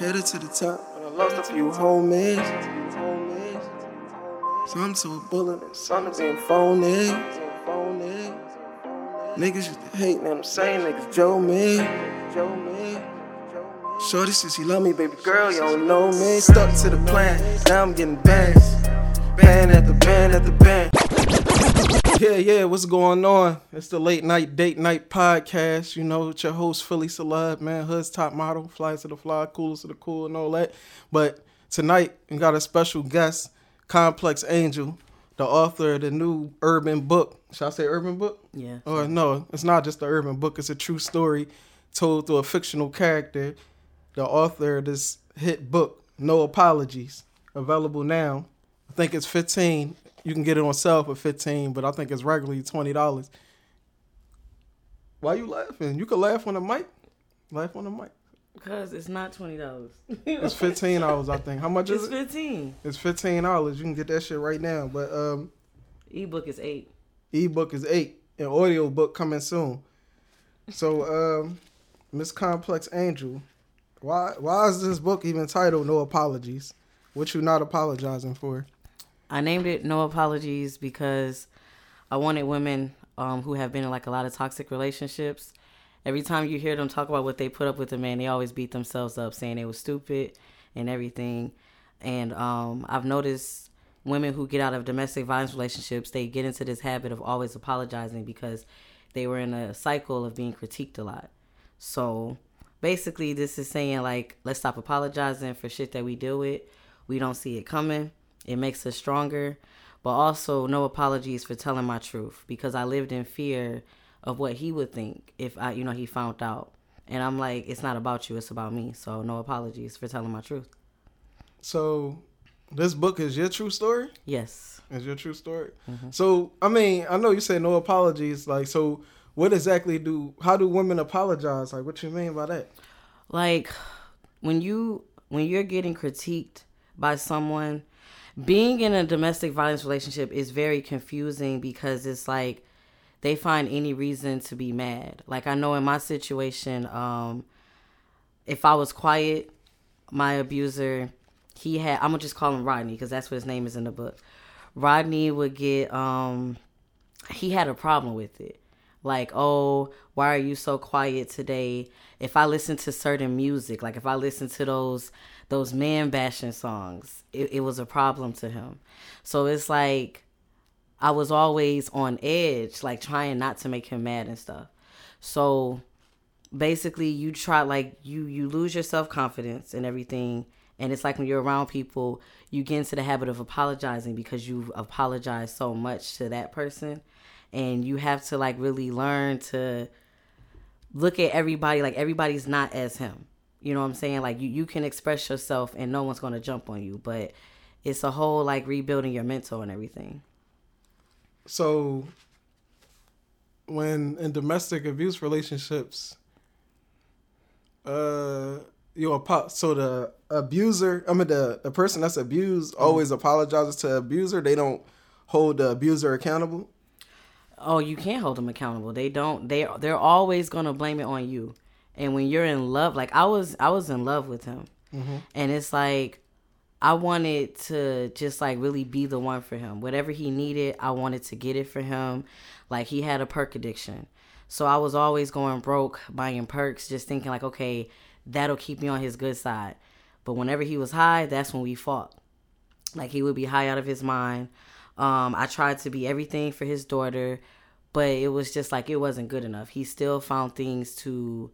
Headed to the top, but I lost a few homies. Some to a bullet and some to being phony. Niggas used to hate, man. I'm saying niggas Joe me. Joe me. Shorty says she love me, baby girl, you don't know me. Stuck to the plan, now I'm getting bands. Band at the band at the band. Yeah, yeah, what's going on? It's the late night date night podcast. You know, it's your host Philly Celeb, man. Hood's top model, flies to the fly, coolest to the cool, and all that. But tonight we got a special guest, Complex Angel, the author of the new urban book. Should I say urban book? Yeah. Or no, it's not just the urban book. It's a true story told through a fictional character. The author of this hit book, No Apologies, available now. I think it's fifteen. You can get it on sale for fifteen, but I think it's regularly twenty dollars. Why you laughing? You can laugh on the mic. Laugh on the mic. Because it's not twenty dollars. It's fifteen dollars, I think. How much It's is it? fifteen. It's fifteen dollars. You can get that shit right now. But um, Ebook is eight. ebook is eight, and audio book coming soon. So um, Miss Complex Angel, why why is this book even titled No Apologies? What you not apologizing for? I named it No Apologies because I wanted women um, who have been in like a lot of toxic relationships. Every time you hear them talk about what they put up with a man, they always beat themselves up, saying they were stupid and everything. And um, I've noticed women who get out of domestic violence relationships, they get into this habit of always apologizing because they were in a cycle of being critiqued a lot. So basically, this is saying like, let's stop apologizing for shit that we deal with. We don't see it coming. It makes us stronger. But also, no apologies for telling my truth because I lived in fear of what he would think if I, you know, he found out. And I'm like, it's not about you, it's about me. So no apologies for telling my truth. So this book is your true story. Yes. Is your true story. Mm-hmm. So I mean, I know you say no apologies. Like, so what exactly do? How do women apologize? Like, what you mean by that? like when you when you're getting critiqued by someone being in a domestic violence relationship is very confusing because it's like they find any reason to be mad. Like i know in my situation um if i was quiet my abuser he had i'm gonna just call him rodney because that's what his name is in the book. Rodney would get um he had a problem with it. Like oh why are you so quiet today? If i listen to certain music like if i listen to those those man bashing songs. It, it was a problem to him. So it's like i was always on edge like trying not to make him mad and stuff. So basically you try like you you lose your self-confidence and everything. And it's like when you're around people you get into the habit of apologizing because you've apologized so much to that person. And you have to like really learn to look at everybody like everybody's not as him you know what i'm saying? Like you, you can express yourself and no one's going to jump on you but it's a whole like rebuilding your mental and everything. So when in domestic abuse relationships, uh, you apo- so the abuser, I mean the the person that's abused always apologizes to the abuser. They don't hold the abuser accountable. oh you can't hold them accountable. They don't they they're always going to blame it on you and when you're in love like i was i was in love with him. And it's like i wanted to just like really be the one for him. Whatever he needed i wanted to get it for him. Like he had a perk addiction. So i was always going broke buying perks just thinking like okay that'll keep me on his good side. But whenever he was high that's when we fought. Like he would be high out of his mind. Um, I tried to be everything for his daughter, but it was just like it wasn't good enough. He still found things to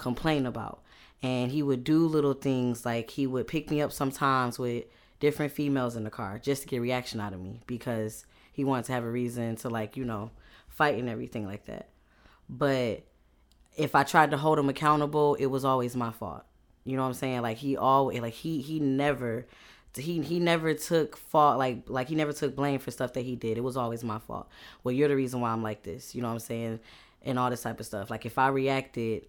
complain about. And he would do little things like he would pick me up sometimes with different females in the car just to get reaction out of me because he wanted to have a reason to like, you know, fight and everything like that. But if I tried to hold him accountable, it was always my fault. You know what I'm saying? Like he always like he he never he he never took fault like like he never took blame for stuff that he did. It was always my fault. Well, you're the reason why I'm like this. You know what I'm saying? And all this type of stuff. Like if I reacted,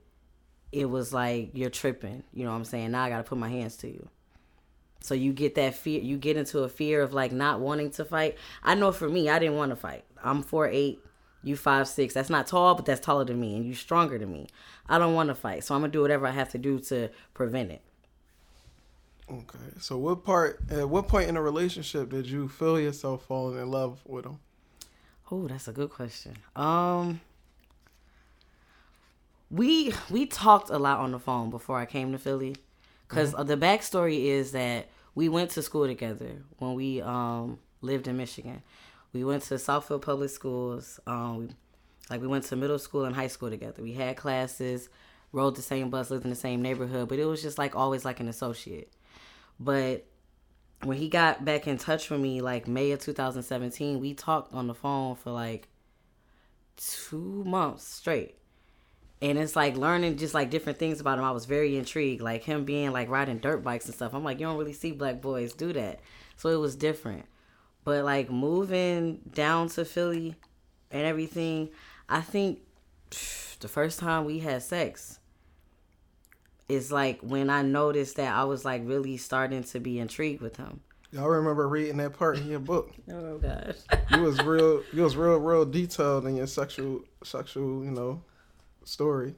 it was like you're tripping. You know what I'm saying? Now I got to put my hands to you. So you get that fear. You get into a fear of like not wanting to fight. I know for me, I didn't want to fight. I'm four eight. You five six. That's not tall, but that's taller than me, and you stronger than me. I don't want to fight, so I'm gonna do whatever I have to do to prevent it. Okay. So what part at what point in a relationship did you feel yourself falling in love with him? Oh, that's a good question. Um we we talked a lot on the phone before I came to Philly. because the backstory is that we went to school together when we um lived in Michigan. We went to Southfield Public Schools. Um, we, like we went to middle school and high school together. We had classes, rode the same bus, lived in the same neighborhood, but it was just like always like an associate. But when he got back in touch with me, like May of 2017, we talked on the phone for like two months straight. And it's like learning just like different things about him. I was very intrigued, like him being like riding dirt bikes and stuff. I'm like, you don't really see black boys do that. So it was different. But like moving down to Philly and everything, I think the first time we had sex is like when I noticed that I was like really starting to be intrigued with him. Y'all remember reading that part in your book? Oh gosh. You was real. You was real, real detailed in your sexual, sexual, you know, story.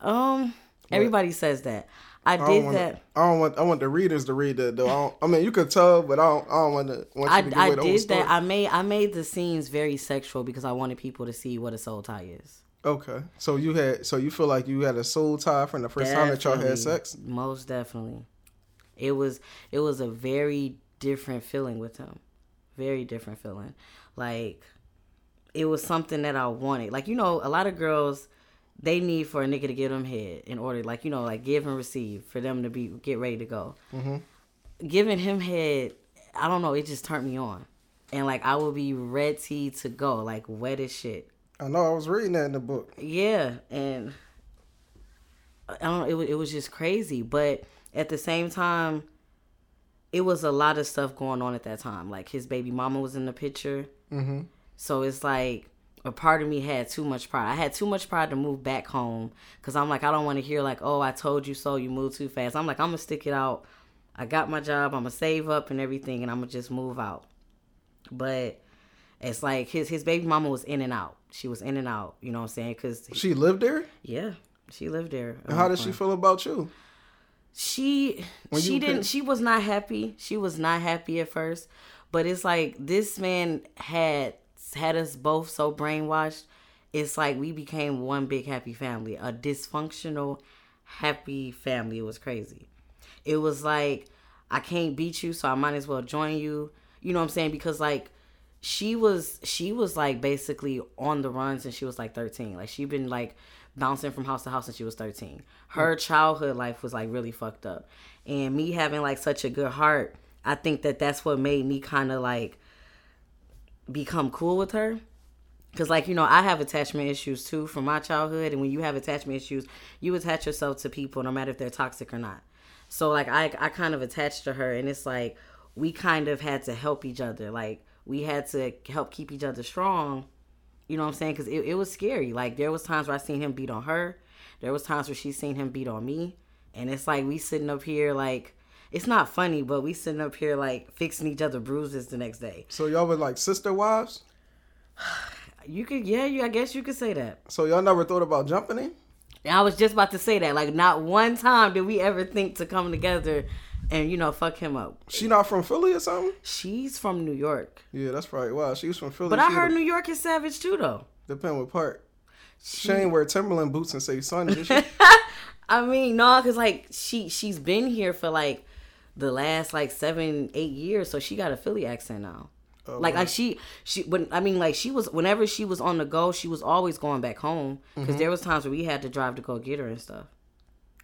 Um, everybody says that. I I did want. that. I don't want. I want the readers to read that though. I, don't, I mean, you could tell, but I don't. I don't want to. Want you I, to I away the whole did that. I made I made the scenes very sexual because I wanted people to see what a soul tie is. Okay, so you had. So you feel like you had a soul tie from the first time that y'all had sex. Most definitely. It was it was a very different feeling with him. Very different feeling. Like it was something that I wanted. Like you know, a lot of girls they need for a nigga to give them head in order, like you know, like give and receive for them to be get ready to go. Mm-hmm. Giving him head, I don't know, it just turned me on, and like I would be ready to go, like wet as shit. I know. I was reading that in the book. Yeah, and I don't know, it was, it was just crazy, but at the same time it was a lot of stuff going on at that time. Like his baby mama was in the picture. Mm-hmm. So it's like a part of me had too much pride. I had too much pride to move back home cuz I'm like I don't want to hear like, "Oh, I told you so, you moved too fast." I'm like I'm going to stick it out. I got my job, I'm going to save up and everything and I'm going to just move out. But it's like his his baby mama was in and out. She was in and out, you know what I'm saying? Cuz She lived there. yeah, she lived there. And how did she um, feel about you? She When she you didn't. picked- She was not happy. She was not happy at first, but it's like this man had had us both so brainwashed. It's like we became one big happy family, a dysfunctional happy family. It was crazy. It was like I can't beat you, so I might as well join you. You know what I'm saying? Because like she was she was like basically on the run since she was like 13 like she been like bouncing from house to house since she was 13 her mm. childhood life was like really fucked up and me having like such a good heart i think that that's what made me kind of like become cool with her. Because like you know i have attachment issues too from my childhood. And when you have attachment issues you attach yourself to people no matter if they're toxic or not. So like i i kind of attached to her. And it's like we kind of had to help each other. Like we had to help keep each other strong. You know what i'm saying? Because it, it was scary. Like there was times where i seen him beat on her. There was times where she seen him beat on me. And it's like we sitting up here like it's not funny but we sitting up here like fixing each other bruises the next day So y'all were like sister wives. you could yeah you i guess you could say that So y'all never thought about jumping in? And I was just about to say that. Like, not one time did we ever think to come together and, you know, fuck him up. She not from Philly or something? She's from New York. Yeah, that's probably why. She was from Philly. But I heard the- New York is savage too, though. depend what part. She ain't wear Timberland boots and say she? I mean, no, because, like, she, she's been here for, like, the last, like, seven, eight years. So she got a Philly accent now. Oh, like, like she, she, when I mean, like she was, whenever she was on the go, she was always going back home because Mm-hmm. there was times where we had to drive to go get her and stuff.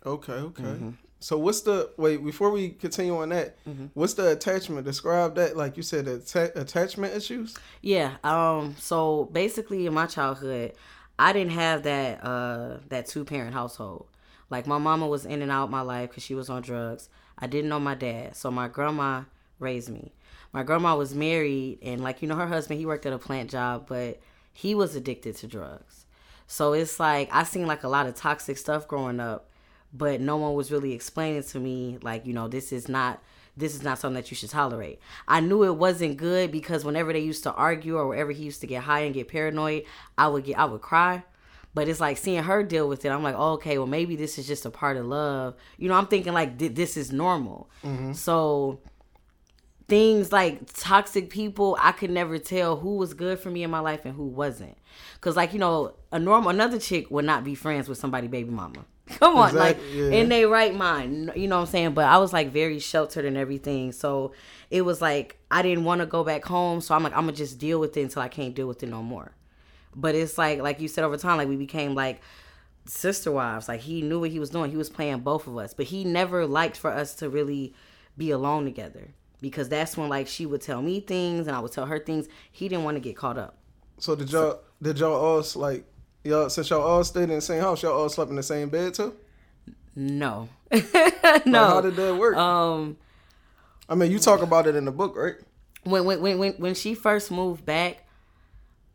Okay, okay. Mm-hmm. So what's the wait before we continue on that? Mm-hmm. What's the attachment? Describe that, like you said, atta- attachment issues. Yeah. Um. So basically, in my childhood, I didn't have that uh that two parent household. Like my mama was in and out my life because she was on drugs. I didn't know my dad, so my grandma raised me. My grandma was married, and like you know, her husband he worked at a plant job, but he was addicted to drugs. So it's like I seen like a lot of toxic stuff growing up, but no one was really explaining to me like you know this is not this is not something that you should tolerate. I knew it wasn't good because whenever they used to argue or wherever he used to get high and get paranoid, I would get I would cry. But it's like seeing her deal with it. I'm like, oh, okay, well maybe this is just a part of love. You know, I'm thinking like th- this is normal. Mm-hmm. So things like toxic people, I could never tell who was good for me in my life and who wasn't. Cause like you know, a normal another chick would not be friends with somebody baby mama. Come on, like Exactly, yeah. in their right mind, you know what I'm saying. But I was like very sheltered and everything, so it was like I didn't want to go back home. So I'm like I'm gonna just deal with it until I can't deal with it no more. But it's like like you said over time, like we became like sister wives. Like he knew what he was doing. He was playing both of us, but he never liked for us to really be alone together because that's when like she would tell me things and I would tell her things. He didn't want to get caught up. So did y'all did y'all all like y'all since y'all all stayed in the same house, y'all all slept in the same bed too? No, Like, no. how did that work? um, I mean, you talk about it in the book, right? when when when when when she first moved back,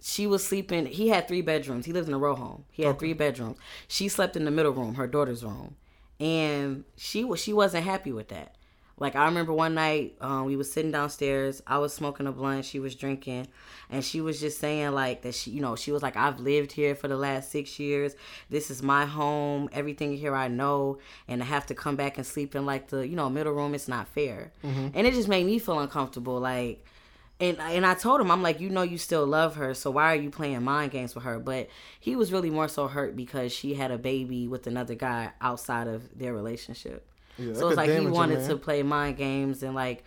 she was sleeping. He had three bedrooms. He lived in a row home. He had three bedrooms. She slept in the middle room, her daughter's room, and she was she wasn't happy with that. Like I remember one night, um, we was sitting downstairs. I was smoking a blunt. She was drinking, and she was just saying like that. She, you know, she was like, "I've lived here for the last six years. This is my home. Everything here I know, and I have to come back and sleep in like the, you know, middle room. It's not fair." And it just made me feel uncomfortable. Like, and and I told him, I'm like, you know, you still love her, so why are you playing mind games with her? But he was really more so hurt because she had a baby with another guy outside of their relationship. Yeah, so it's like he wanted man. to play mind games and like.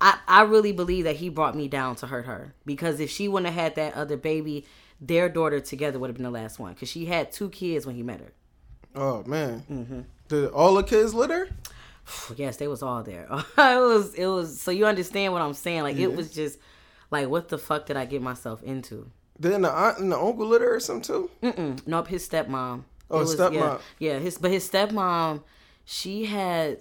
I, I really believe that he brought me down to hurt her because if she wouldn't have had that other baby, their daughter together would have been the last one because she had two kids when he met her. Oh man. Mm-hmm. Did all the kids litter? Yes, they was all there. it was it was so you understand what I'm saying? Like Yeah. it was just like what the fuck did I get myself into? Didn't the aunt and the uncle litter or something too? Mm-mm. Nope, his stepmom. Oh, It his Yeah, stepmom. yeah, his but his stepmom, she had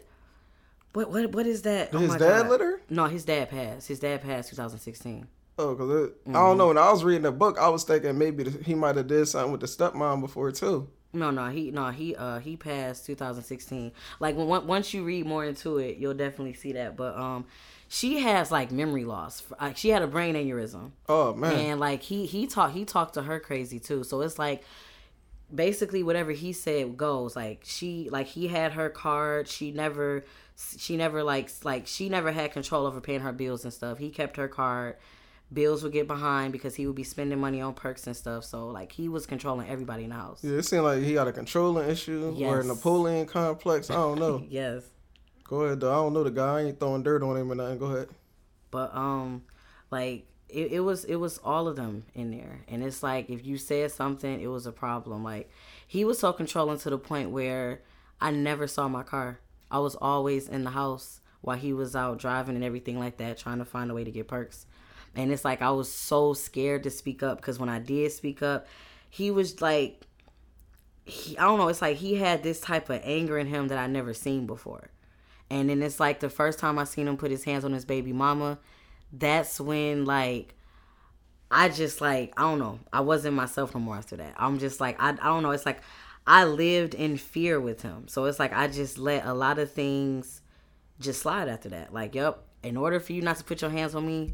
what what what is that? Did Oh his my dad God. litter? No, his dad passed. His dad passed 2016. Oh, cause it, I Mm-hmm. don't know. When I was reading the book, I was thinking maybe he might have did something with the stepmom before too. No, no, he no he uh he passed 2016. Like when once you read more into it, you'll definitely see that. But um, she has like memory loss. Like she had a brain aneurysm. Oh man. and like he he talked he talked to her crazy too so it's like basically whatever he said goes like she like he had her card she never she never like like she never had control over paying her bills and stuff he kept her card bills would get behind because he would be spending money on perks and stuff so like he was controlling everybody in the house Yeah, it seemed like he had a controlling issue or a Napoleon complex. I don't know. yes Go ahead, though. I don't know the guy. I ain't throwing dirt on him or nothing. Go ahead. but um like it, it was it was all of them in there and it's like if you said something it was a problem like he was so controlling to the point where i never saw my car i was always in the house while he was out driving and everything like that trying to find a way to get perks and it's like i was so scared to speak up because when i did speak up he was like he, i don't know it's like he had this type of anger in him that i never seen before and then it's like the first time I seen him put his hands on his baby mama, that's when like I just like I don't know. I wasn't myself no more after that. I'm just like I I don't know. It's like I lived in fear with him. So it's like I just let a lot of things just slide after that. Like, yep, in order for you not to put your hands on me,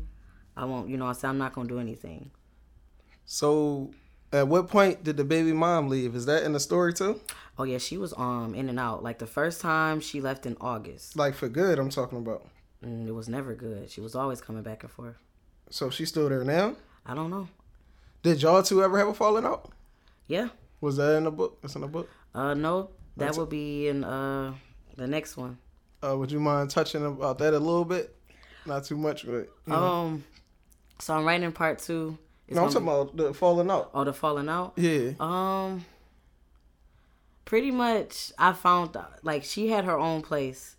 I won't, you know, I said I'm not gonna do anything. So, at what point did the baby mom leave? Is that in the story too? Oh yeah, she was um in and out. Like the first time she left in August. Like for good, I'm talking about. And it was never good. She was always coming back and forth. So she's still there now. I don't know. Did y'all two ever have a falling out? Yeah. Was that in the book? That's in the book. Uh, no, that That's- would be in uh the next one. Uh, would you mind touching about that a little bit? Not too much, but you know. Um, so I'm writing part two. It's no, I'm talking about the falling out. be- oh the falling out. Yeah. Um, pretty much I found like she had her own place,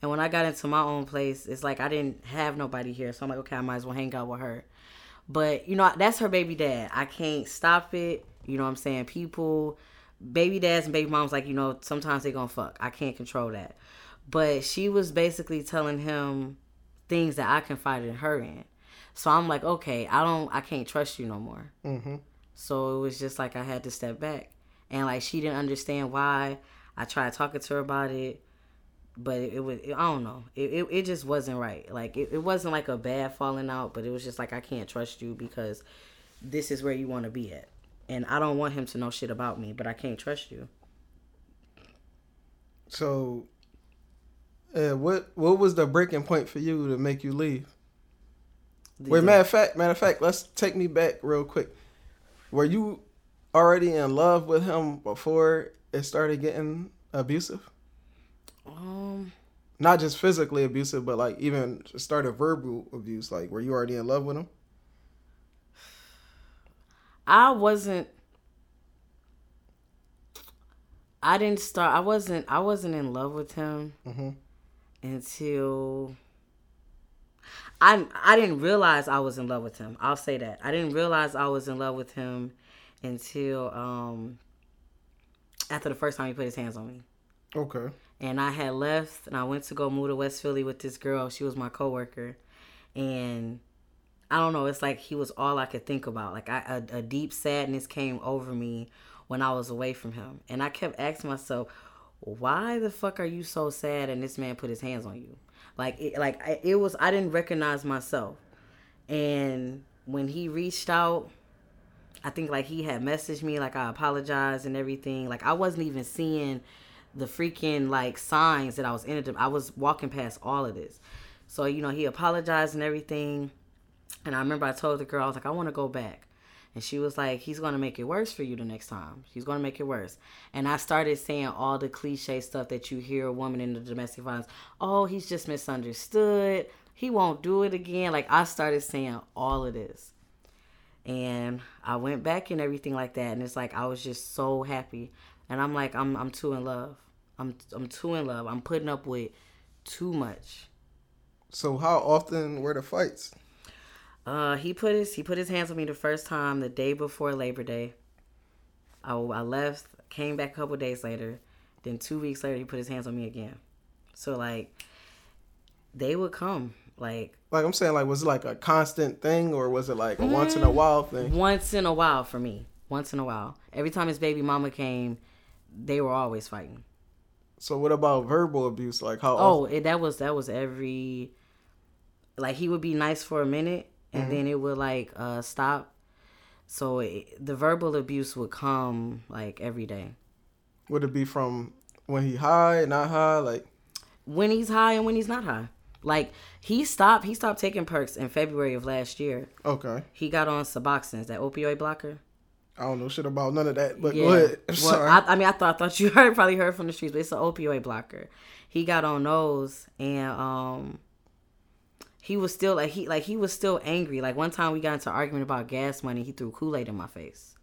and when I got into my own place, it's like I didn't have nobody here, so I'm like, okay, I might as well hang out with her. But you know, that's her baby dad. I can't stop it. You know what I'm saying? People, baby dads and baby moms, like you know, sometimes they gonna fuck. I can't control that. But she was basically telling him things that I confided in her in. So I'm like, okay, I don't, I can't trust you no more. Mm-hmm. So it was just like I had to step back. And like she didn't understand why. I tried talking to her about it, but it, it was I don't know. It, it it just wasn't right. Like it, it wasn't like a bad falling out, but it was just like I can't trust you because this is where you want to be at. and I don't want him to know shit about me, but I can't trust you. So, uh, what what was the breaking point for you to make you leave? Wait, matter of fact, matter of fact, let's take me back real quick. Were you already in love with him before it started getting abusive? Um, Not just physically abusive, but like even started verbal abuse. Like, were you already in love with him? I wasn't. I didn't start. I wasn't. I wasn't in love with him Mm-hmm. until. I I didn't realize I was in love with him. I'll say that I didn't realize I was in love with him until um after the first time he put his hands on me. Okay. and I had left and I went to go move to West Philly with this girl. She was my coworker, and I don't know. It's like he was all I could think about. Like I, a, a deep sadness came over me when I was away from him, and I kept asking myself, "Why the fuck are you so sad?" And this man put his hands on you. Like it, like it was. I didn't recognize myself, and when he reached out. I think like he had messaged me like I apologized and everything. Like I wasn't even seeing the freaking like signs that I was in it. I was walking past all of this. So, you know, he apologized and everything. And I remember I told the girl, I was like, I want to go back. And she was like, he's going to make it worse for you the next time. He's going to make it worse. And I started saying all the cliche stuff that you hear a woman in the domestic violence. Oh, he's just misunderstood. He won't do it again. Like I started saying all of this. And I went back and everything like that. And it's like I was just so happy. And I'm like, I'm I'm too in love. I'm I'm too in love. I'm putting up with too much. So how often were the fights? Uh, he put his he put his hands on me the first time the day before Labor Day. I, I left, came back a couple days later. Then two weeks later, he put his hands on me again. So like, they would come like Like I'm saying, like was it like a constant thing or was it like a once in a while thing? once in a while for me. Once in a while. Every time his baby mama came, they were always fighting. So what about verbal abuse? Like how? Oh, it, that was that was every. Like he would be nice for a minute, and then it would like uh stop. So it, the verbal abuse would come like every day. Would it be from when he high, not high? Like When he's high and when he's not high. Like he stopped. He stopped taking perks in February of last year. okay, He got on Suboxone, that opioid blocker. I don't know shit about none of that. But Yeah. go ahead. Well, Sorry. I, I mean, I thought I thought you heard probably heard from the streets, but it's an opioid blocker. He got on those, and um, he was still like he like he was still angry. Like one time we got into an argument about gas money. He threw Kool Aid in my face,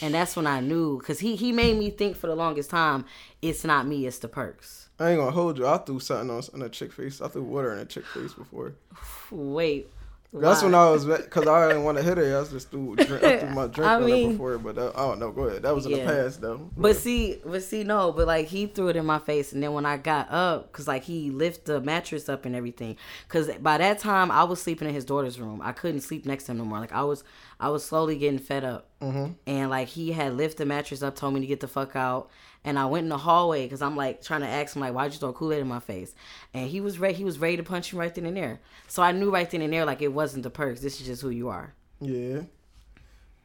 and that's when I knew because he he made me think for the longest time it's not me, it's the perks. I ain't gonna hold you. I threw something on, on a chick face. I threw water in a chick face before. Wait, That's when I was because I didn't want to hit her. I was just threw, drink, I threw my drink I on mean- her before. But uh, I don't know. Go ahead. That was in Yeah. the past though. But see, but see, no, but like he threw it in my face, and then when I got up, cause like he lifted the mattress up and everything, cause by that time I was sleeping in his daughter's room. I couldn't sleep next to him no more. Like I was, I was slowly getting fed up, Mm-hmm. and like he had lifted the mattress up, told me to get the fuck out, and I went in the hallway, cause I'm like trying to ask him like, why'd you throw Kool Aid in my face? And he was ready, he was ready to punch me right then and there. So I knew right then and there like it wasn't the perks. This is just who you are. Yeah.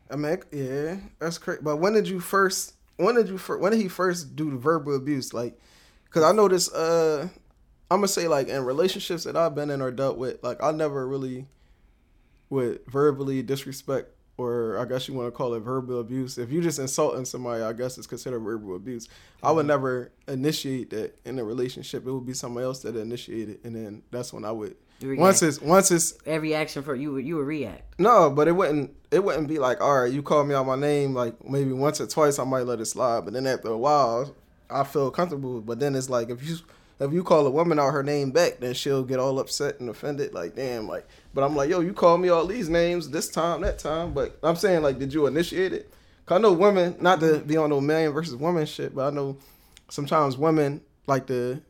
I mean, yeah, that's crazy. But when did you first? When did you first? When did he first do the verbal abuse? Like, cause I noticed. Uh, I'm gonna say like in relationships that I've been in or dealt with, like I never really would verbally disrespect, or I guess you want to call it verbal abuse. If you just insulting somebody, I guess it's considered verbal abuse. I would never initiate that in a relationship. It would be somebody else that initiated, and then that's when I would. React. Once it's once it's Every action for you, you would react. no, but it wouldn't. It wouldn't be like, all right, you call me out my name, like maybe once or twice, I might let it slide. But then after a while, I feel comfortable. But then it's like if you if you call a woman out her name back, then she'll get all upset and offended. Like damn, like. But I'm like, yo, you call me all these names this time, that time. But I'm saying like, did you initiate it? Cause I know women, not to be on no man versus woman shit, but I know sometimes women like to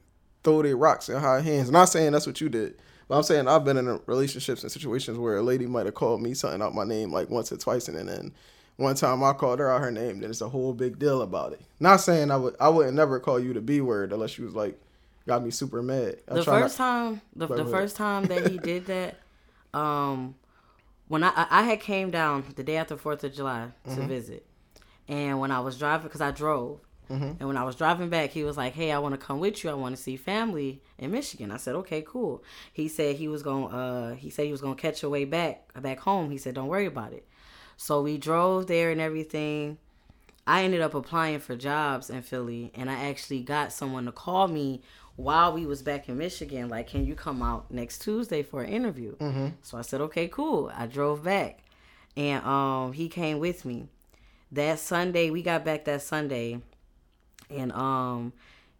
throw their rocks in high hands. Not saying that's what you did. But I'm saying I've been in relationships and situations where a lady might have called me something out my name like once or twice, and then one time I called her out her name, then it's a whole big deal about it. Not saying I would I wouldn't never call you the B word unless she was like got me super mad. I the first not- time the, the first time that he did that um when I, I had came down the day after Fourth of July to Mm-hmm. visit, And when I was driving, because I drove, and when I was driving back, he was like, "Hey, I want to come with you. I want to see family in Michigan." I said, "Okay, cool." He said he was going. to Uh, he said he was gonna catch a way back back home. He said, "Don't worry about it." So we drove there and everything. I ended up applying for jobs in Philly, and I actually got someone to call me while we was back in Michigan. Like, can you come out next Tuesday for an interview? Mm-hmm. So I said, okay, cool. I drove back, and um, he came with me. That Sunday, we got back that Sunday, and um,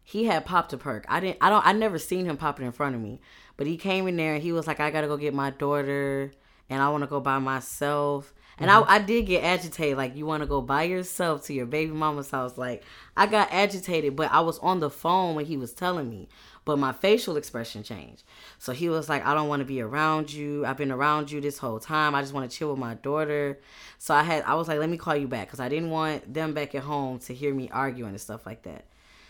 he had popped a perk. I didn't. I don't. I never seen him pop it in front of me, but he came in there and he was like, I gotta go get my daughter, and I want to go by myself. And I, mm-hmm. I did get agitated. Like, you want to go by yourself to your baby mama's house? Like, I got agitated, but I was on the phone when he was telling me. But my facial expression changed. So he was like, I don't want to be around you. I've been around you this whole time. I just want to chill with my daughter. So I had, I was like, let me call you back because I didn't want them back at home to hear me arguing and stuff like that.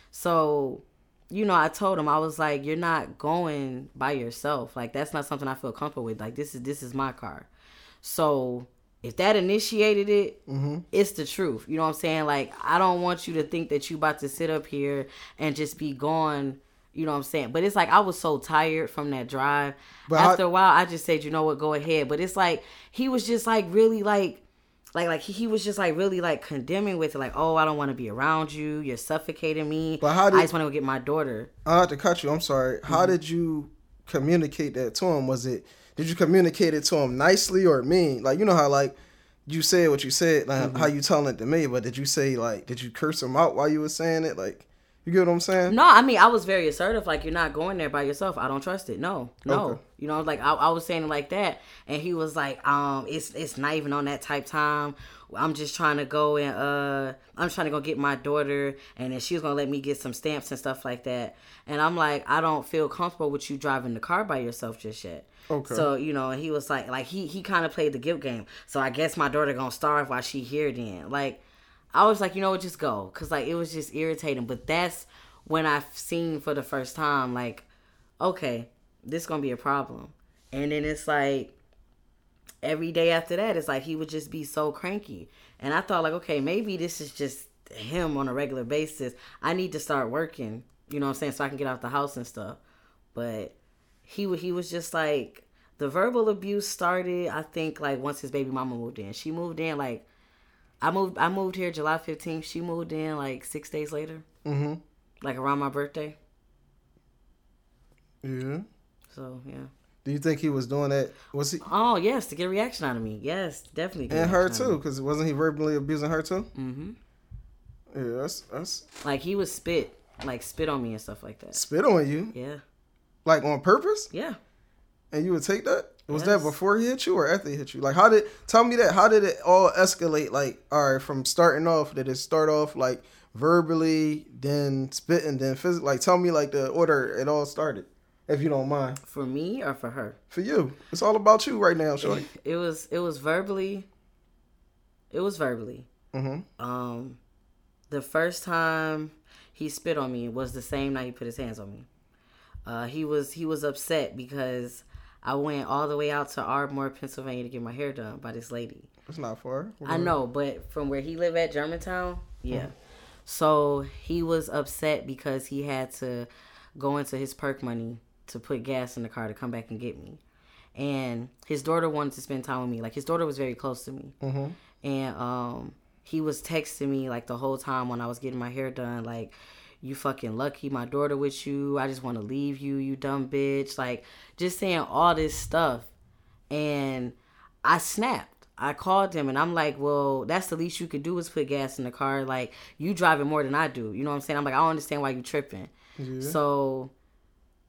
So, you know, I told him I was like, you're not going by yourself. Like that's not something I feel comfortable with. Like this is this is my car. So if that initiated it, it's the truth. You know what I'm saying? Like I don't want you to think that you about to sit up here and just be gone. You know what I'm saying? But it's like I was so tired from that drive. But After a while, I just said, you know what, go ahead. But it's like he was just like really like like like he, was just like really like condemning with it, like, oh, I don't want to be around you. You're suffocating me. But how did- I just want to go get my daughter. I have to cut you. I'm sorry. How Mm-hmm. did you communicate that to him? Was it did you communicate it to him nicely or mean? Like you know how like you said what you said, like Mm-hmm. how you telling it to me, but did you say like did you curse him out while you were saying it? Like you get what I'm saying? No, I mean I was very assertive. Like you're not going there by yourself. I don't trust it. No, no. Okay. You know, like I, I was saying it like that, and he was like, um, it's it's not even on that type time. I'm just trying to go and uh, I'm trying to go get my daughter, and then she was gonna let me get some stamps and stuff like that. And I'm like, I don't feel comfortable with you driving the car by yourself just yet. Okay. So you know, he was like, like he he kind of played the guilt game. So I guess my daughter gonna starve while she here. Then like, I was like, you know what, just go, cause like it was just irritating. But that's when I've seen for the first time, like, okay, this gonna be a problem. And then it's like every day after that, it's like he would just be so cranky. And I thought like, okay, maybe this is just him on a regular basis. I need to start working, you know what I'm saying, so I can get out the house and stuff. But he he was just like the verbal abuse started. I think like once his baby mama moved in. She moved in like I moved I moved here July 15th. She moved in like six days later, Mm-hmm. like around my birthday. Yeah. So yeah. Do you think he was doing that? Was he Oh yes, to get a reaction out of me. Yes, definitely. and her reaction out of too? Because wasn't he verbally abusing her too? me. Mhm. Yeah, that's that's Like he would spit, like spit on me and stuff like that. spit on you Yeah, like on purpose, yeah. and you would take that. Was Yes. that before he hit you or after he hit you? Like, how did tell me that? How did it all escalate? Like, all right, from starting off, did it start off like verbally, then spitting, then physical? Like, tell me like the order it all started, if you don't mind. For me or for her? For you, it's all about you right now, shorty. It was it was verbally. It was verbally. Mm-hmm. Um, the first time he spit on me was the same night he put his hands on me. Uh, he was he was upset because I went all the way out to Ardmore, Pennsylvania to get my hair done by this lady. It's not far. I know, but from where he lived at Germantown, yeah. So he was upset because he had to go into his perk money to put gas in the car to come back and get me. And his daughter wanted to spend time with me. Like his daughter was very close to me. Mm-hmm. And um he was texting me like the whole time when I was getting my hair done, like, you fucking lucky my daughter with you. I just want to leave you, you dumb bitch. Like, just saying all this stuff. And I snapped. I called him and I'm like, well, that's the least you could do is put gas in the car. Like, you driving more than I do. You know what I'm saying? I'm like, I don't understand why you tripping. So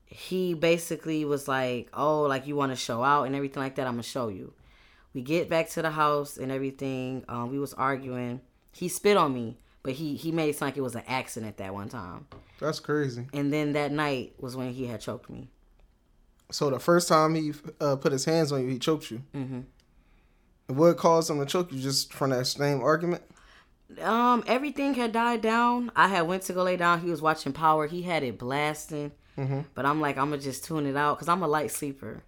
he basically was like, oh, like you want to show out and everything like that. I'm gonna show you. We get back to the house and everything. Um, we was arguing. He spit on me, but he he made it sound like it was an accident that one time. That's crazy. And then that night was when he had choked me. So the first time he uh, put his hands on you, he choked you. hmm What caused him to choke you? Just from that same argument? Um, everything had died down. I had went to go lay down. He was watching Power. He had it blasting, Mm-hmm. but I'm like, I'm gonna just tune it out because I'm a light sleeper.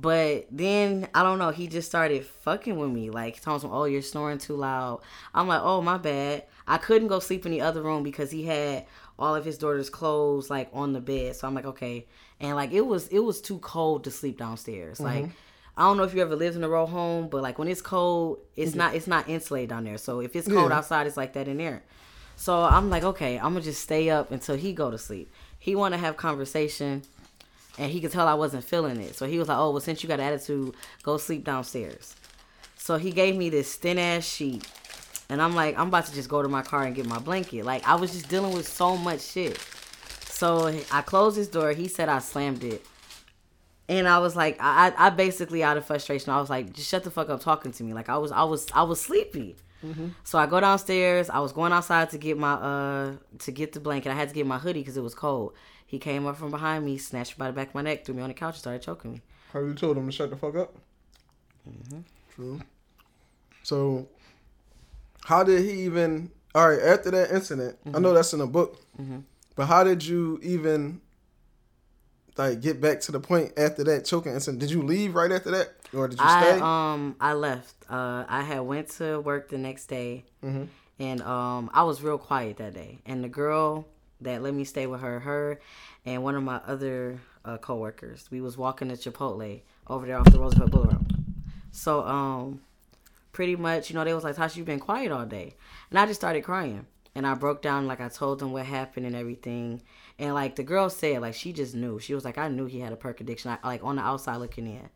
But then I don't know. He just started fucking with me. Like he told me, "Oh, you're snoring too loud." I'm like, "Oh, my bad." I couldn't go sleep in the other room because he had all of his daughter's clothes like on the bed. So I'm like, okay. And like it was it was too cold to sleep downstairs. Like I don't know if you ever lived in a row home, but like when it's cold, it's not it's not insulated down there. So if it's cold Yeah. outside, it's like that in there. So I'm like, okay, I'm gonna just stay up until he go to sleep. He want to have conversation, and he could tell I wasn't feeling it. So he was like, oh well, since you got attitude, go sleep downstairs. So he gave me this thin ass sheet, and I'm like, I'm about to just go to my car and get my blanket. Like I was just dealing with so much shit. So I closed his door. He said I slammed it. And I was like, I, I basically out of frustration, I was like, just shut the fuck up talking to me. Like I was, I was, I was sleepy. Mm-hmm. So I go downstairs. I was going outside to get my uh to get the blanket. I had to get my hoodie because it was cold. He came up from behind me, snatched me by the back of my neck, threw me on the couch, and started choking me. How you told him to shut the fuck up? Mm-hmm. True. So, how did he even? All right, after that incident, I mm-hmm. know that's in a book, but how did you even like get back to the point after that choking incident? Did you leave right after that, or did you I stay? um I left. Uh, I had went to work the next day, and um I was real quiet that day. And the girl that let me stay with her, her, and one of my other uh, coworkers, we was walking to Chipotle over there off the Roosevelt Boulevard. So um, pretty much, you know, they was like, "Tasha, you've been quiet all day," and I just started crying. And I broke down, like I told them what happened and everything. And like the girl said, like she just knew. She was like, I knew he had a perk addiction. I, like on the outside looking in.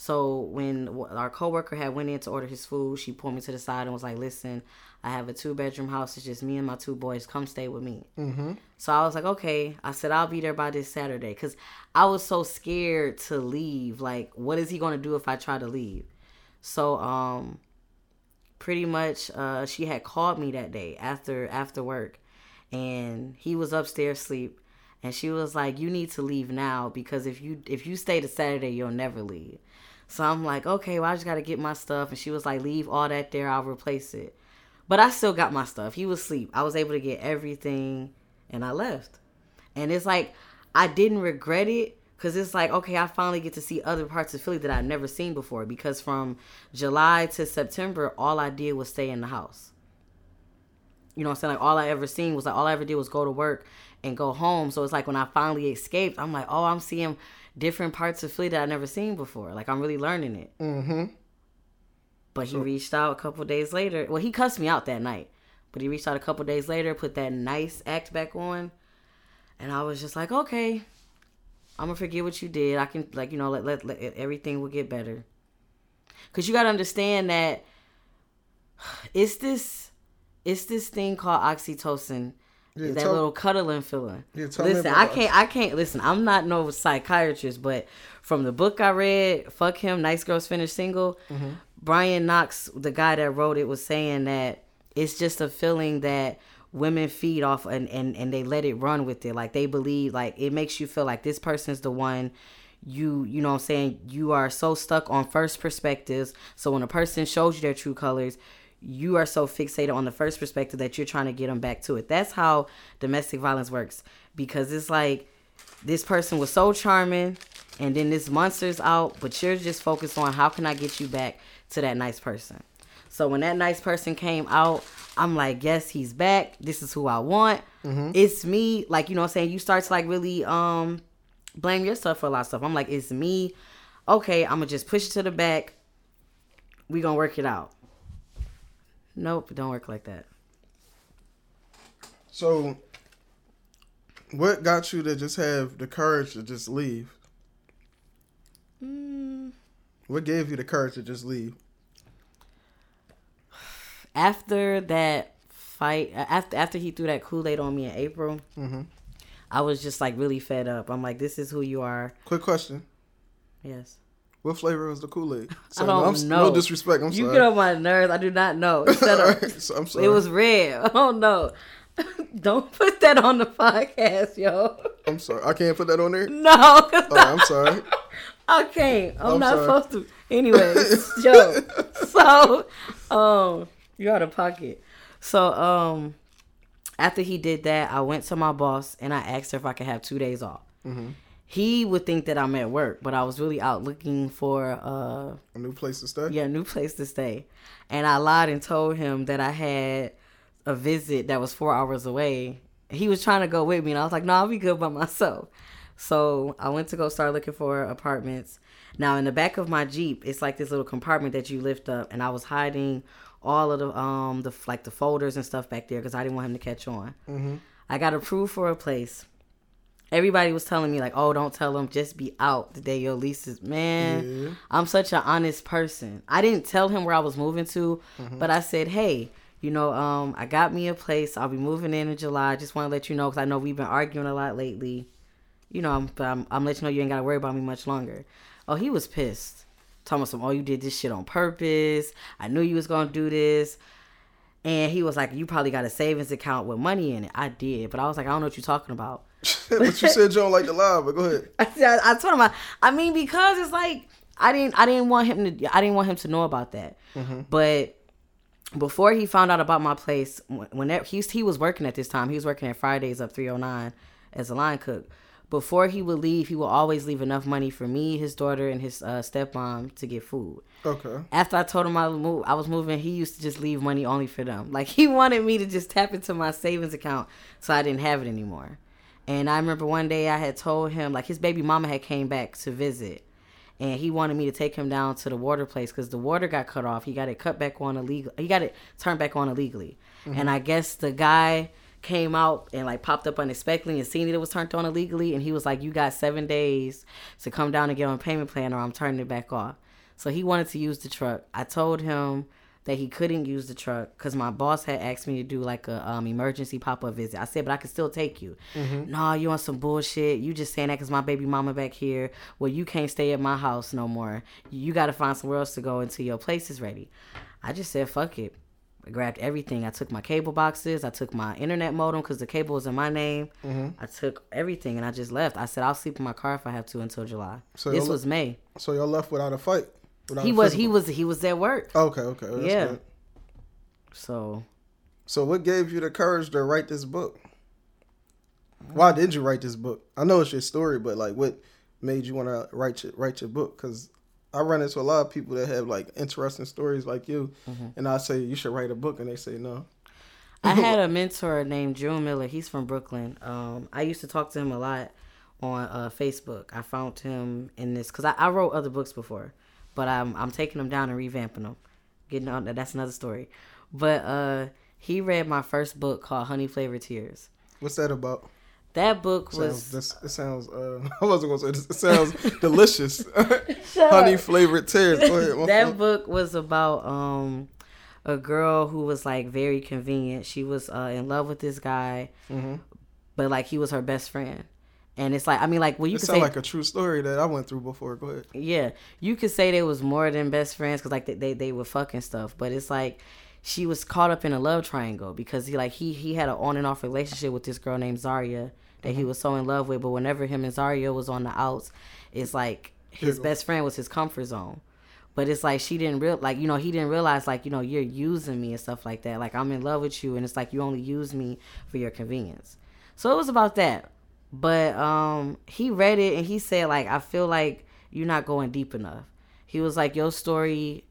So when our coworker had went in to order his food, she pulled me to the side and was like, "Listen, I have a two bedroom house. It's just me and my two boys. Come stay with me." Mm-hmm. So I was like, "Okay." I said, "I'll be there by this Saturday," because I was so scared to leave. Like, what is he gonna do if I try to leave? So um, pretty much, uh, she had called me that day after after work, and he was upstairs asleep. And she was like, "You need to leave now because if you if you stay to Saturday, you'll never leave." So I'm like, okay, well, I just got to get my stuff. And she was like, leave all that there. I'll replace it. But I still got my stuff. He was asleep. I was able to get everything and I left. And it's like, I didn't regret it because it's like, okay, I finally get to see other parts of Philly that I've never seen before. Because from July to September, all I did was stay in the house. You know what I'm saying? Like all I ever seen was like all I ever did was go to work and go home. So it's like when I finally escaped, I'm like, oh, I'm seeing different parts of Philly that I've never seen before. Like I'm really learning it. mm-hmm. But he reached out a couple days later. Well, he cussed me out that night. But he reached out a couple days later, put that nice act back on. And I was just like, okay, I'm going to forget what you did. I can, like, you know, let, let, let everything will get better. Because you got to understand that it's this, it's this thing called oxytocin. Yeah, that tell- little cuddling feeling. Yeah, listen, I can't. I can't listen. I'm not no psychiatrist, but from the book I read, "Fuck Him," Nice Girls Finish Single, Mm-hmm. Brian Knox, the guy that wrote it, was saying that it's just a feeling that women feed off and, and and they let it run with it. Like they believe, like it makes you feel like this person's the one. You you know what I'm saying you are so stuck on first perspectives. So when a person shows you their true colors, you are so fixated on the first perspective that you're trying to get them back to it. That's how domestic violence works because it's like this person was so charming and then this monster's out, but you're just focused on how can I get you back to that nice person. So when that nice person came out, I'm like, yes, he's back. This is who I want. It's me. Like, you know what I'm saying? You start to like really um blame yourself for a lot of stuff. I'm like, it's me. Okay, I'm gonna just push it to the back. We gonna work it out. Nope, don't work like that. So, what got you to just have the courage to just leave? Mm. What gave you the courage to just leave? after that fight, after after he threw that Kool Aid on me in April, Mhm. I was just like really fed up. I'm like, this is who you are. Quick question: Yes. What flavor was the Kool Aid? I don't I'm, know. No disrespect. I'm you sorry. get on my nerves. I do not know. Up. So I'm sorry. It was red. Oh no. Don't put that on the podcast, yo. I'm sorry. I can't put that on there. No, Oh, I'm sorry. I can't. I'm, I'm not sorry. supposed to. Anyway, yo. So, um, you're out of pocket. So, um, after he did that, I went to my boss and I asked her if I could have two days off. Mm-hmm. He would think that I'm at work, but I was really out looking for uh, a new place to stay. Yeah, a new place to stay. And I lied and told him that I had a visit that was four hours away. He was trying to go with me, and I was like, "No, I'll be good by myself." So I went to go start looking for apartments. Now in the back of my Jeep, it's like this little compartment that you lift up, and I was hiding all of the um the like the folders and stuff back there because I didn't want him to catch on. Mm-hmm. I got approved for a place everybody was telling me like, "Oh, don't tell them, just be out the day your lease is." Man, yeah. I'm such an honest person. I didn't tell him where I was moving to, mm-hmm. but I said, "Hey, you know, um, I got me a place. I'll be moving in in July. I just want to let you know because I know we've been arguing a lot lately. You know, I'm, I'm, I'm letting you know you ain't got to worry about me much longer." Oh, he was pissed. Talking about some, "Oh, you did this shit on purpose. I knew you was gonna do this." And he was like, "You probably got a savings account with money in it." I did, but I was like, "I don't know what you're talking about." but you said you don't like the live, but go ahead. I, I told him I, I mean because it's like I didn't I didn't want him to I didn't want him to know about that. Mm-hmm. But before he found out about my place, whenever he he was working at this time, he was working at Fridays up 309 as a line cook. Before he would leave, he would always leave enough money for me, his daughter, and his uh, stepmom to get food. Okay. After I told him I move, I was moving, he used to just leave money only for them. Like he wanted me to just tap into my savings account, so I didn't have it anymore. And I remember one day I had told him like his baby mama had came back to visit, and he wanted me to take him down to the water place because the water got cut off. He got it cut back on illegal. He got it turned back on illegally, mm-hmm. and I guess the guy came out and like popped up unexpectedly and seen that it was turned on illegally, and he was like, "You got seven days to come down and get on payment plan, or I'm turning it back off." So he wanted to use the truck. I told him that he couldn't use the truck because my boss had asked me to do like a um, emergency pop up visit. I said, but I can still take you. Mm-hmm. No, you want some bullshit? You just saying that because my baby mama back here. Well, you can't stay at my house no more. You got to find somewhere else to go until your place is ready. I just said, fuck it. I grabbed everything. I took my cable boxes. I took my internet modem because the cable was in my name. Mm-hmm. I took everything and I just left. I said I'll sleep in my car if I have to until July. So this was May. So y'all left without a fight he was he was he was at work. Okay, okay, That's yeah. Good. So, so what gave you the courage to write this book? Why did you write this book? I know it's your story, but like, what made you want to write your write your book? Because I run into a lot of people that have like interesting stories like you, mm-hmm. and I say you should write a book, and they say no. I had a mentor named June Miller. He's from Brooklyn. Um, I used to talk to him a lot on uh, Facebook. I found him in this because I, I, wrote other books before but I'm I'm taking them down and revamping them. Getting on that's another story. But uh he read my first book called Honey Flavored Tears. What's that about? That book was. Sounds, this, it sounds. Uh, I wasn't gonna say this. It sounds delicious. Honey flavored tears. Ahead, that book was about um, a girl who was like very convenient. She was uh, in love with this guy, mm-hmm. but like he was her best friend. And it's like I mean, like well, you it could say like a true story that I went through before. Go ahead. Yeah, you could say they was more than best friends because like they, they they were fucking stuff, but it's like she was caught up in a love triangle because he like he he had an on and off relationship with this girl named Zaria that mm-hmm. he was so in love with, but whenever him and Zaria was on the outs, it's like his best friend was his comfort zone. But it's like she didn't real like you know he didn't realize like you know you're using me and stuff like that. Like I'm in love with you, and it's like you only use me for your convenience. So it was about that. But um he read it and he said like I feel like you're not going deep enough. He was like your story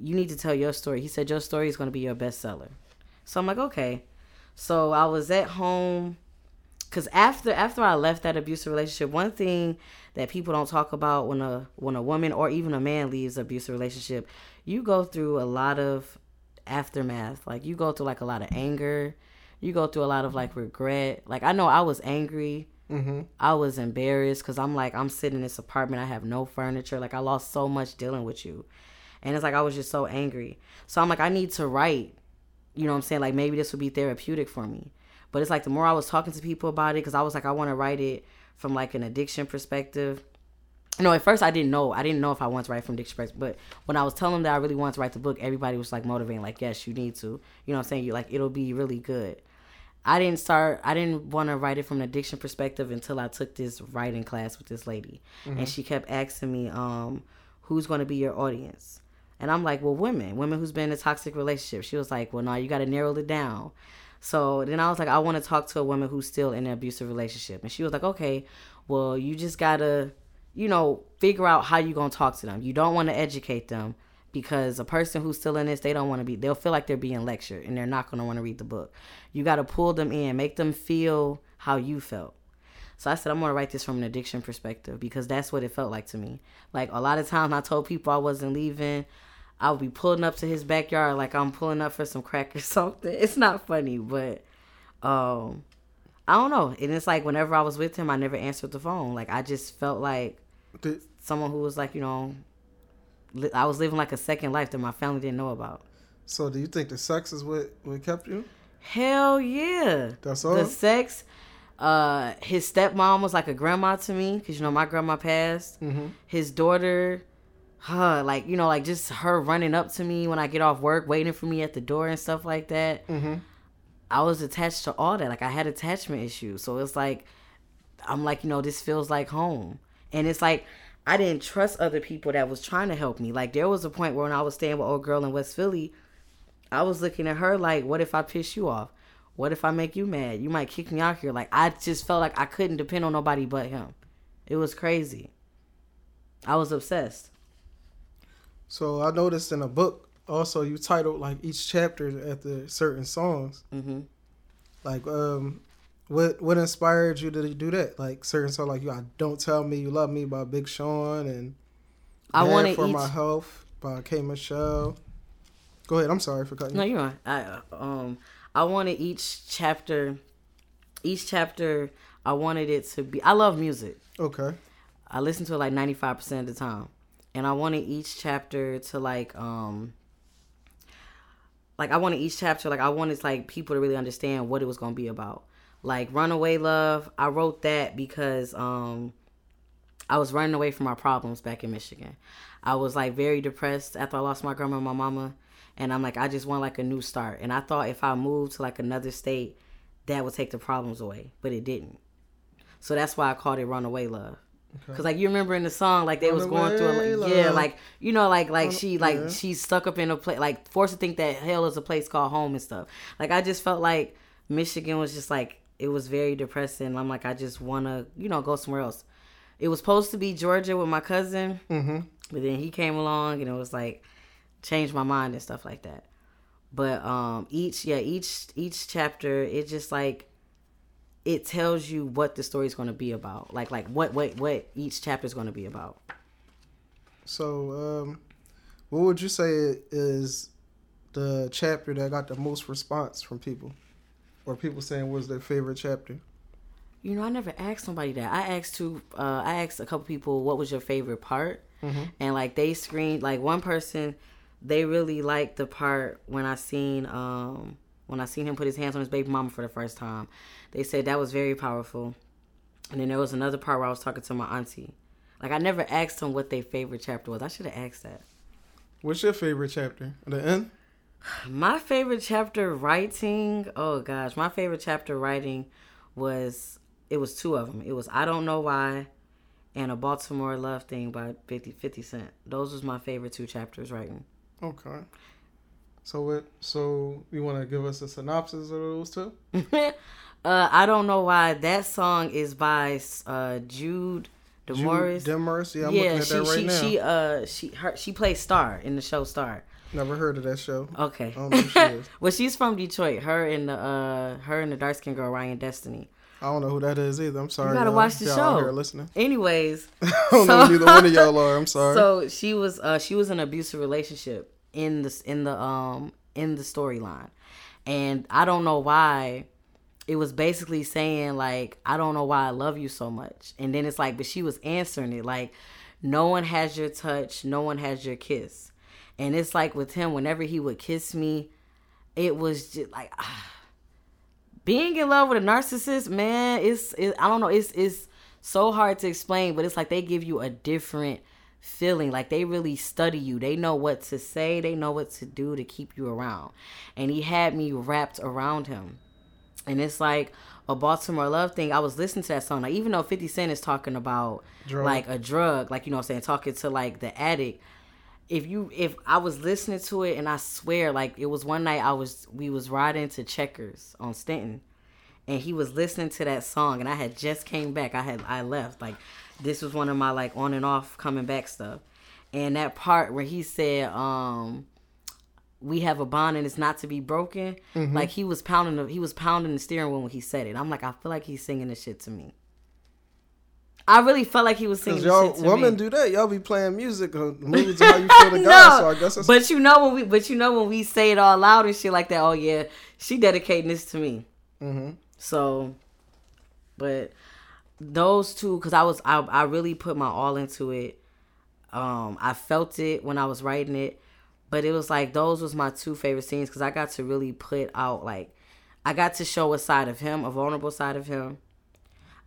you need to tell your story. He said your story is going to be your bestseller. So I'm like okay. So I was at home cuz after after I left that abusive relationship, one thing that people don't talk about when a when a woman or even a man leaves abusive relationship, you go through a lot of aftermath. Like you go through like a lot of anger, you go through a lot of like regret. Like I know I was angry Mm-hmm. I was embarrassed because I'm like, I'm sitting in this apartment. I have no furniture. Like, I lost so much dealing with you. And it's like, I was just so angry. So I'm like, I need to write. You know what I'm saying? Like, maybe this would be therapeutic for me. But it's like, the more I was talking to people about it, because I was like, I want to write it from like an addiction perspective. You know, at first I didn't know. I didn't know if I wanted to write from addiction perspective. But when I was telling them that I really wanted to write the book, everybody was like motivating, like, yes, you need to. You know what I'm saying? You like, it'll be really good. I didn't start. I didn't want to write it from an addiction perspective until I took this writing class with this lady, mm-hmm. and she kept asking me, um, "Who's going to be your audience?" And I'm like, "Well, women, women who's been in a toxic relationship." She was like, "Well, no, you got to narrow it down." So then I was like, I want to talk to a woman who's still in an abusive relationship. And she was like, okay, Well, you just gotta, you know, figure out how you're gonna talk to them. You don't want to educate them because a person who's still in this, they don't want to be. They'll feel like they're being lectured, and they're not gonna want to read the book. You gotta pull them in, make them feel how you felt. So I said, I'm gonna write this from an addiction perspective because that's what it felt like to me. Like a lot of times I told people I wasn't leaving. I would be pulling up to his backyard like I'm pulling up for some crack or something. It's not funny, but um I don't know. And it's like whenever I was with him, I never answered the phone. Like I just felt like someone who was like, you know, li- I was living like a second life that my family didn't know about. so do you think the sex is what what kept you? Hell yeah. That's all. The sex. Uh, his stepmom was like a grandma to me because you know my grandma passed. Mm-hmm. His daughter, huh, like you know, like just her running up to me when I get off work, waiting for me at the door and stuff like that. Mm-hmm. I was attached to all that. Like I had attachment issues, so it's like I'm like you know this feels like home, and it's like I didn't trust other people that was trying to help me. Like there was a point where when I was staying with old girl in West Philly, I was looking at her like, what if I piss you off? What if I make you mad? You might kick me out here. Like I just felt like I couldn't depend on nobody but him. It was crazy. I was obsessed. So I noticed in a book also you titled like each chapter after certain songs. hmm Like um what what inspired you to do that? Like certain songs like you I Don't Tell Me You Love Me by Big Sean and I wanted for each. my health by K Michelle. Go ahead, I'm sorry for cutting No, you. you're right. I um I wanted each chapter, each chapter. I wanted it to be. I love music. Okay. I listen to it like ninety five percent of the time, and I wanted each chapter to like um. Like I wanted each chapter, like I wanted like people to really understand what it was gonna be about. Like Runaway Love, I wrote that because um I was running away from my problems back in Michigan. I was like very depressed after I lost my grandma and my mama. And I'm like, I just want like a new start. And I thought if I moved to like another state, that would take the problems away. But it didn't. So that's why I called it Runaway Love. Okay. Cause like you remember in the song, like they was going through, Runaway a, like, yeah, like you know, like like she like yeah. she's stuck up in a place, like forced to think that hell is a place called home and stuff. Like I just felt like Michigan was just like it was very depressing. I'm like I just wanna you know go somewhere else. It was supposed to be Georgia with my cousin, Mm-hmm. but then he came along and it was like changed my mind and stuff like that. But um each yeah each each chapter it just like it tells you what the story is going to be about. Like like what what what each chapter is going to be about. So um what would you say is the chapter that got the most response from people? Or people saying was their favorite chapter? You know, I never asked somebody that. I asked two. Uh, I asked a couple people, "What was your favorite part?" Mhm. And like they screened. Like one person, they really liked the part when I seen um when I seen him put his hands on his baby mama for the first time. They said that was very powerful. And then there was another part where I was talking to my auntie. Like I never asked them what their favorite chapter was. I should have asked that. What's your favorite chapter? The end? My favorite chapter writing, oh gosh, my favorite chapter writing was it was two of them. It was I don't know why and a Baltimore love thing by 50, 50 Cent. Those was my favorite two chapters writing. Okay. So what so you wanna give us a synopsis of those two? uh I don't know why that song is by uh Jude Demorest. Demorest? Yeah, I'm yeah, looking at she that right she now. she uh she her she plays Star in the show Star. Never heard of that show. Okay. I don't know who she well, she's from Detroit. Her and the uh her and the dark skinned girl Ryan Destiny. I don't know who that is either. I'm sorry. You gotta y'all. watch the y'all show. Here listening. Anyways, I don't know So- who neither one of y'all are. I'm sorry. So she was uh she was in an abusive relationship in the in the um in the storyline. And I don't know why it was basically saying like I don't know why I love you so much. And then it's like but she was answering it like no one has your touch, no one has your kiss. And it's like with him whenever he would kiss me, it was just like ah. being in love with a narcissist, man, it's it, I don't know, it's it's so hard to explain, but it's like they give you a different feeling. Like they really study you. They know what to say, they know what to do to keep you around. And he had me wrapped around him. And it's like a Baltimore love thing. I was listening to that song. Like even though 50 Cent is talking about Drug. like a drug, like you know what I'm saying, talking to like the addict. If you if I was listening to it and I swear like it was one night I was we was riding to Checkers on Stenton and he was listening to that song, and I had just came back. I had I left like this was one of my like on and off coming back stuff, and that part where he said, um, "We have a bond and it's not to be broken." Mm-hmm. Like he was pounding the he was pounding the steering wheel when he said it. I'm like, I feel like he's singing this shit to me. I really felt like he was singing. Y'all to women me. do that. Y'all be playing music or moods how you feel the guy. So I guess that's but you know when we, but you know when we say it all loud and shit like that. Oh yeah, she dedicating this to me. hmm So, but those two, because I was I I really put my all into it. Um, I felt it when I was writing it, but it was like those was my two favorite scenes because I got to really put out like I got to show a side of him, a vulnerable side of him.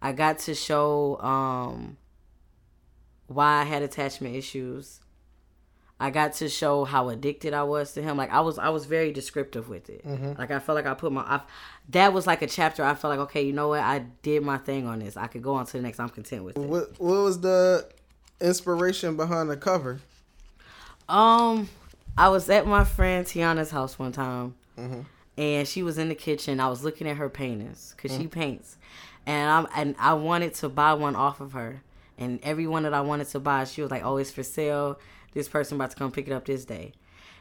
I got to show um why I had attachment issues. I got to show how addicted I was to him. Like I was, I was very descriptive with it. Like I felt like I put my, I, that was like a chapter. I felt like, okay, you know what? I did my thing on this. I could go on to the next. I'm content with it. What What was the inspiration behind the cover? Um, I was at my friend Tiana's house one time, and she was in the kitchen. I was looking at her paintings because she paints, and I'm and I wanted to buy one off of her. And every one that I wanted to buy, she was like, "Oh, it's for sale. This person about to come pick it up this day."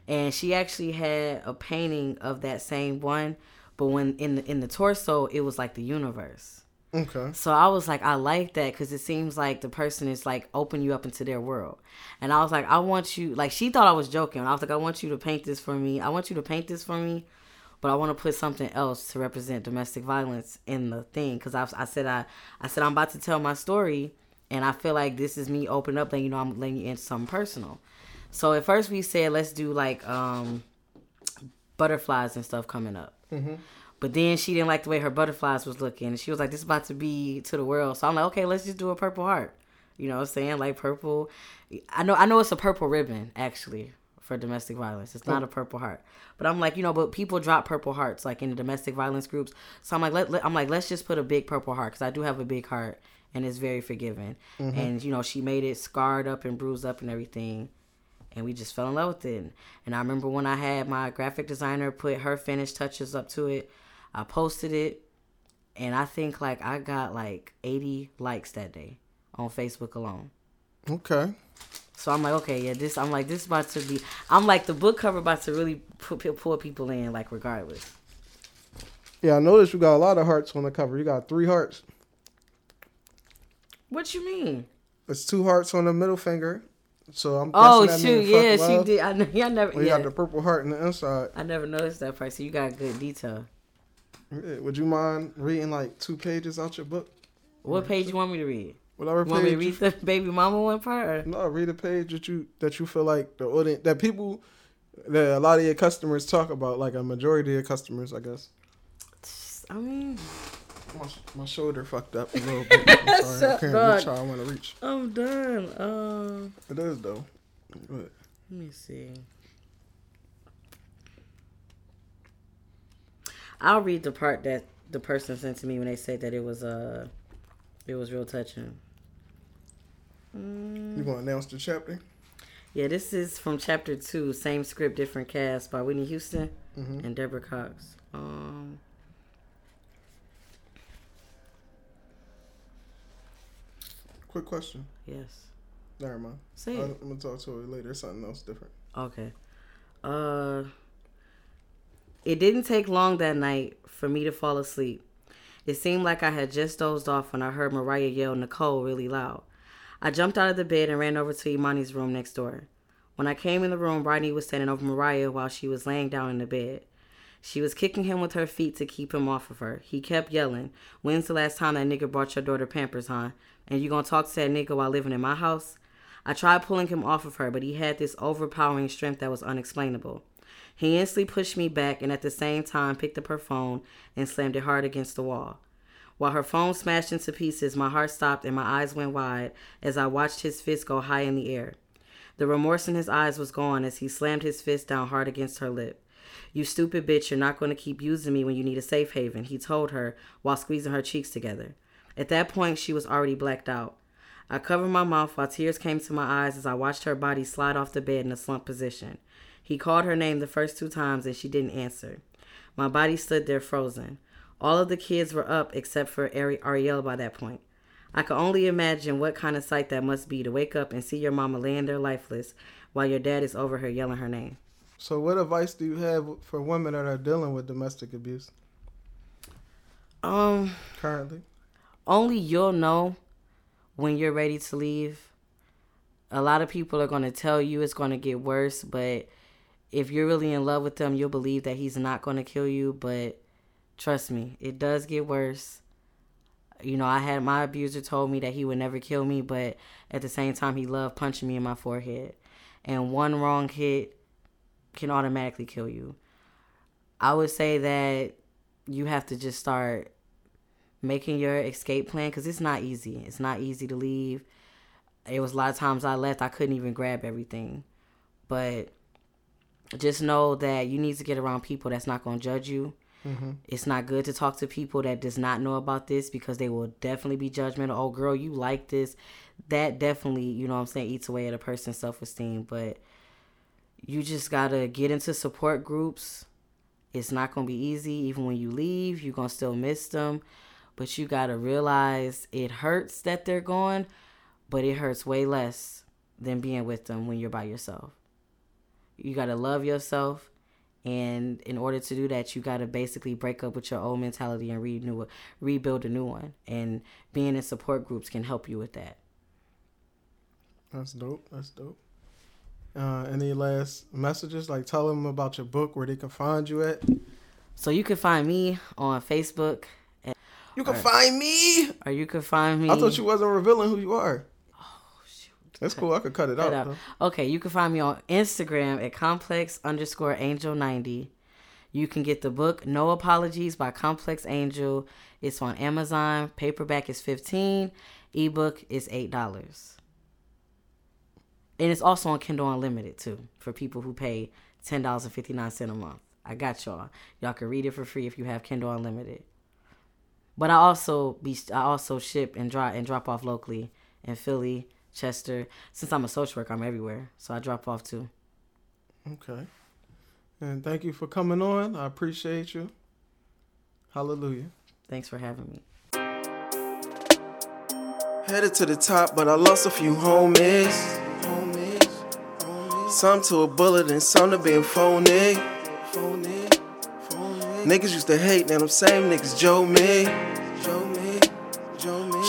And she actually had a painting of that same one, but when in the in the torso, it was like the universe. Okay. So I was like, I like that because it seems like the person is like open you up into their world. And I was like, I want you, like, she thought I was joking. I was like, I want you to paint this for me. I want you to paint this for me, but I want to put something else to represent domestic violence in the thing. Because I, I said, I, I said, I'm about to tell my story, and I feel like this is me opening up, letting you know I'm letting you into something personal. So at first we said, let's do like um butterflies and stuff coming up. But then she didn't like the way her butterflies was looking. And she was like, this is about to be to the world. So I'm like, okay, let's just do a purple heart. You know what I'm saying? Like purple. I know I know it's a purple ribbon, actually, for domestic violence. It's not a purple heart. But I'm like, you know, but people drop purple hearts like in the domestic violence groups. So I'm like, let, let- I'm like, let's just put a big purple heart because I do have a big heart and it's very forgiving. Mm-hmm. And you know, she made it scarred up and bruised up and everything and we just fell in love with it. And I remember when I had my graphic designer put her finished touches up to it, I posted it, and I think like I got like 80 likes that day on Facebook alone. Okay. So I'm like, okay, yeah, this. I'm like, this is about to be. I'm like, the book cover about to really put pull people in, like regardless. Yeah, I noticed you got a lot of hearts on the cover. You got three hearts. What you mean? It's two hearts on the middle finger. So I'm Oh shoot, yeah, she did. I know. Yeah, I never. Well, you yeah, got the purple heart in the inside. I never noticed that part. So you got good detail. Yeah, Would you mind reading like two pages out your book? What page you want me to read? Whatever You want me to read the baby mama one part? Or? No, read a page that you that you feel like the audience that people that a lot of your customers talk about, like a majority of your customers, I guess. I mean, My, my shoulder fucked up a little bit. I'm sorry, I Shut can't reach how I want to reach. I'm done. Um, It is though. But let me see. I'll read the part that the person sent to me when they said that it was uh it was real touching. You gonna announce the chapter? Yeah, this is from chapter two, same script, different cast by Whitney Houston Mhm. and Deborah Cox. Um, Quick question. yes. Never mind. Say I'm it. gonna talk to her later. Something else different. Okay. Uh it didn't take long that night for me to fall asleep. It seemed like I had just dozed off when I heard Mariah yell Nicole really loud. I jumped out of the bed and ran over to Imani's room next door. When I came in the room, Rodney was standing over Mariah while she was laying down in the bed. She was kicking him with her feet to keep him off of her. He kept yelling, When's the last time that nigga brought your daughter Pampers, huh? And you gonna talk to that nigga while living in my house? I tried pulling him off of her, but he had this overpowering strength that was unexplainable. He instantly pushed me back and at the same time picked up her phone and slammed it hard against the wall. While her phone smashed into pieces, my heart stopped and my eyes went wide as I watched his fist go high in the air. The remorse in his eyes was gone as he slammed his fist down hard against her lip. You stupid bitch, you're not going to keep using me when you need a safe haven, he told her while squeezing her cheeks together. At that point, she was already blacked out. I covered my mouth while tears came to my eyes as I watched her body slide off the bed in a slump position. He called her name the first two times and she didn't answer. My body stood there frozen. All of the kids were up except for Ari- Ariel by that point. I can only imagine what kind of sight that must be to wake up and see your mama laying there lifeless while your dad is over her yelling her name. So, what advice do you have for women that are dealing with domestic abuse Um, currently? only you'll know when you're ready to leave. A lot of people are going to tell you it's going to get worse, but if you're really in love with them, you'll believe that he's not going to kill you. But trust me, it does get worse. You know, I had my abuser told me that he would never kill me, but at the same time, he loved punching me in my forehead. And one wrong hit can automatically kill you. I would say that you have to just start making your escape plan because it's not easy. It's not easy to leave. It was a lot of times I left, I couldn't even grab everything. But just know that you need to get around people that's not going to judge you. Mm-hmm. It's not good to talk to people that does not know about this because they will definitely be judgmental. Oh, girl, you like this. That definitely, you know what I'm saying, eats away at a person's self esteem. But you just got to get into support groups. It's not going to be easy. Even when you leave, you're going to still miss them. But you got to realize it hurts that they're gone, but it hurts way less than being with them when you're by yourself. You got to love yourself. And in order to do that, you got to basically break up with your old mentality and renew, rebuild a new one. And being in support groups can help you with that. That's dope. That's dope. Uh, any last messages? Like, tell them about your book, where they can find you at. So you can find me on Facebook, You can find me. or you can find me. I thought you wasn't revealing who you are. That's cool. I could cut it Cut out. out. Okay, you can find me on Instagram at complex underscore angel 90. You can get the book No Apologies by Complex Angel. It's on Amazon. Paperback is 15 ebook is $8. And it's also on Kindle Unlimited too for people who pay $10.59 a month. I got y'all. Y'all can read it for free if you have Kindle Unlimited. But I also be I also ship and drop and drop off locally in Philly, Chester. Since I'm a social worker, I'm everywhere, so I drop off too. Okay. And thank you for coming on. I appreciate you. Hallelujah. Thanks for having me. Headed to the top, but I lost a few homies. Some to a bullet and some to being phony. Niggas used to hate, now them same niggas Joe me.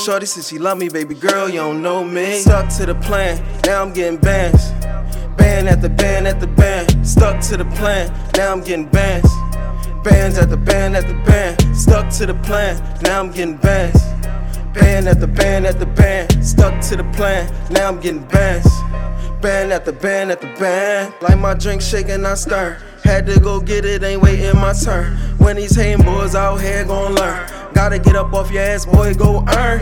Shorty says she love me, baby girl, you don't know me. Stuck to the plan, now I'm getting bands. Band at the band at the band. Stuck to the plan, now I'm getting bands. Bands at the band at the band. Stuck to the plan, now I'm getting bands. Band at the band at the band. Stuck to the plan, now I'm getting bands. Band at the band at the band. Like my drink shaking, I stir. Had to go get it, ain't waiting my turn. When these hating boys out here gon' learn. Gotta get up off your ass, boy, go earn.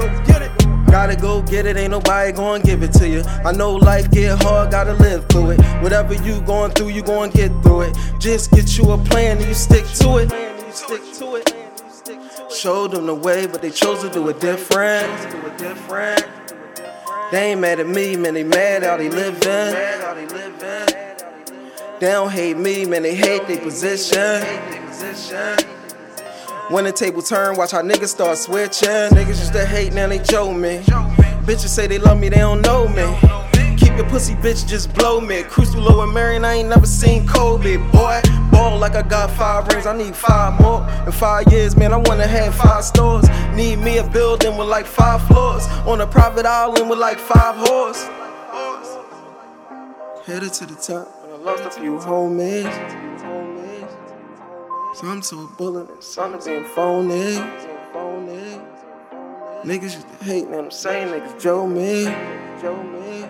Gotta go get it, ain't nobody gon' give it to you. I know life get hard, gotta live through it. Whatever you going through, you gon' get through it. Just get you a plan and you stick to it. Stick to it. Showed them the way, but they chose to do it different. They ain't mad at me, man, they mad how they living. They don't hate me, man, they hate their position. When the table turn, watch how niggas start switching. Niggas used to hate, now they Joe me. Bitches say they love me, they don't know me. Keep your pussy, bitch, just blow me. Cruise through Lower Merion, I ain't never seen Kobe. Boy, ball like I got five rings, I need five more. In five years, man, I wanna have five stores. Need me a building with like five floors. On a private island with like five whores. Headed to the top, I lost a few homies. Some to a bullet and some being phony. Niggas hate, man, I'm saying niggas Joe me. Joe me.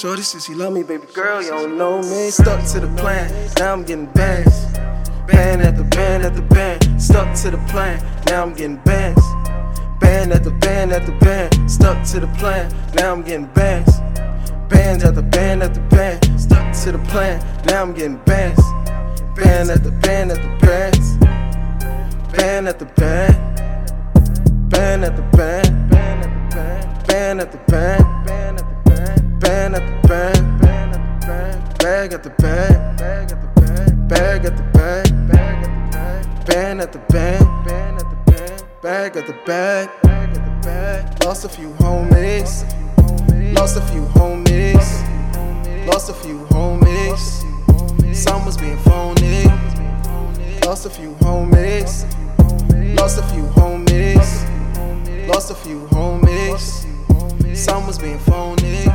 Shorty says she love me, baby girl, you don't know me. Stuck to the plan, now I'm getting bands. Band at the band at the band, stuck to the plan, now I'm getting bands. Band at the band at the band, stuck to the plan, now I'm getting bands. Bands at the band at the band, stuck to the plan, now I'm getting bands. Pan at the pan at the pans. Pan at the pan. Pan at the pan. Pan at the pan. Pan at the pan. Pan at the pan. Pan at the pan. Bag at the pan. Bag at the pan. Bag at the pan. Bag at the pan. Pan at the pan. Pan at the pan. Bag at the bag. Bag at the bag. Lost a few homies. Lost a few homies. Lost a few homies. Some was being phony. Lost a few homies. Lost a few homies. Lost a few homies. Some was being phony.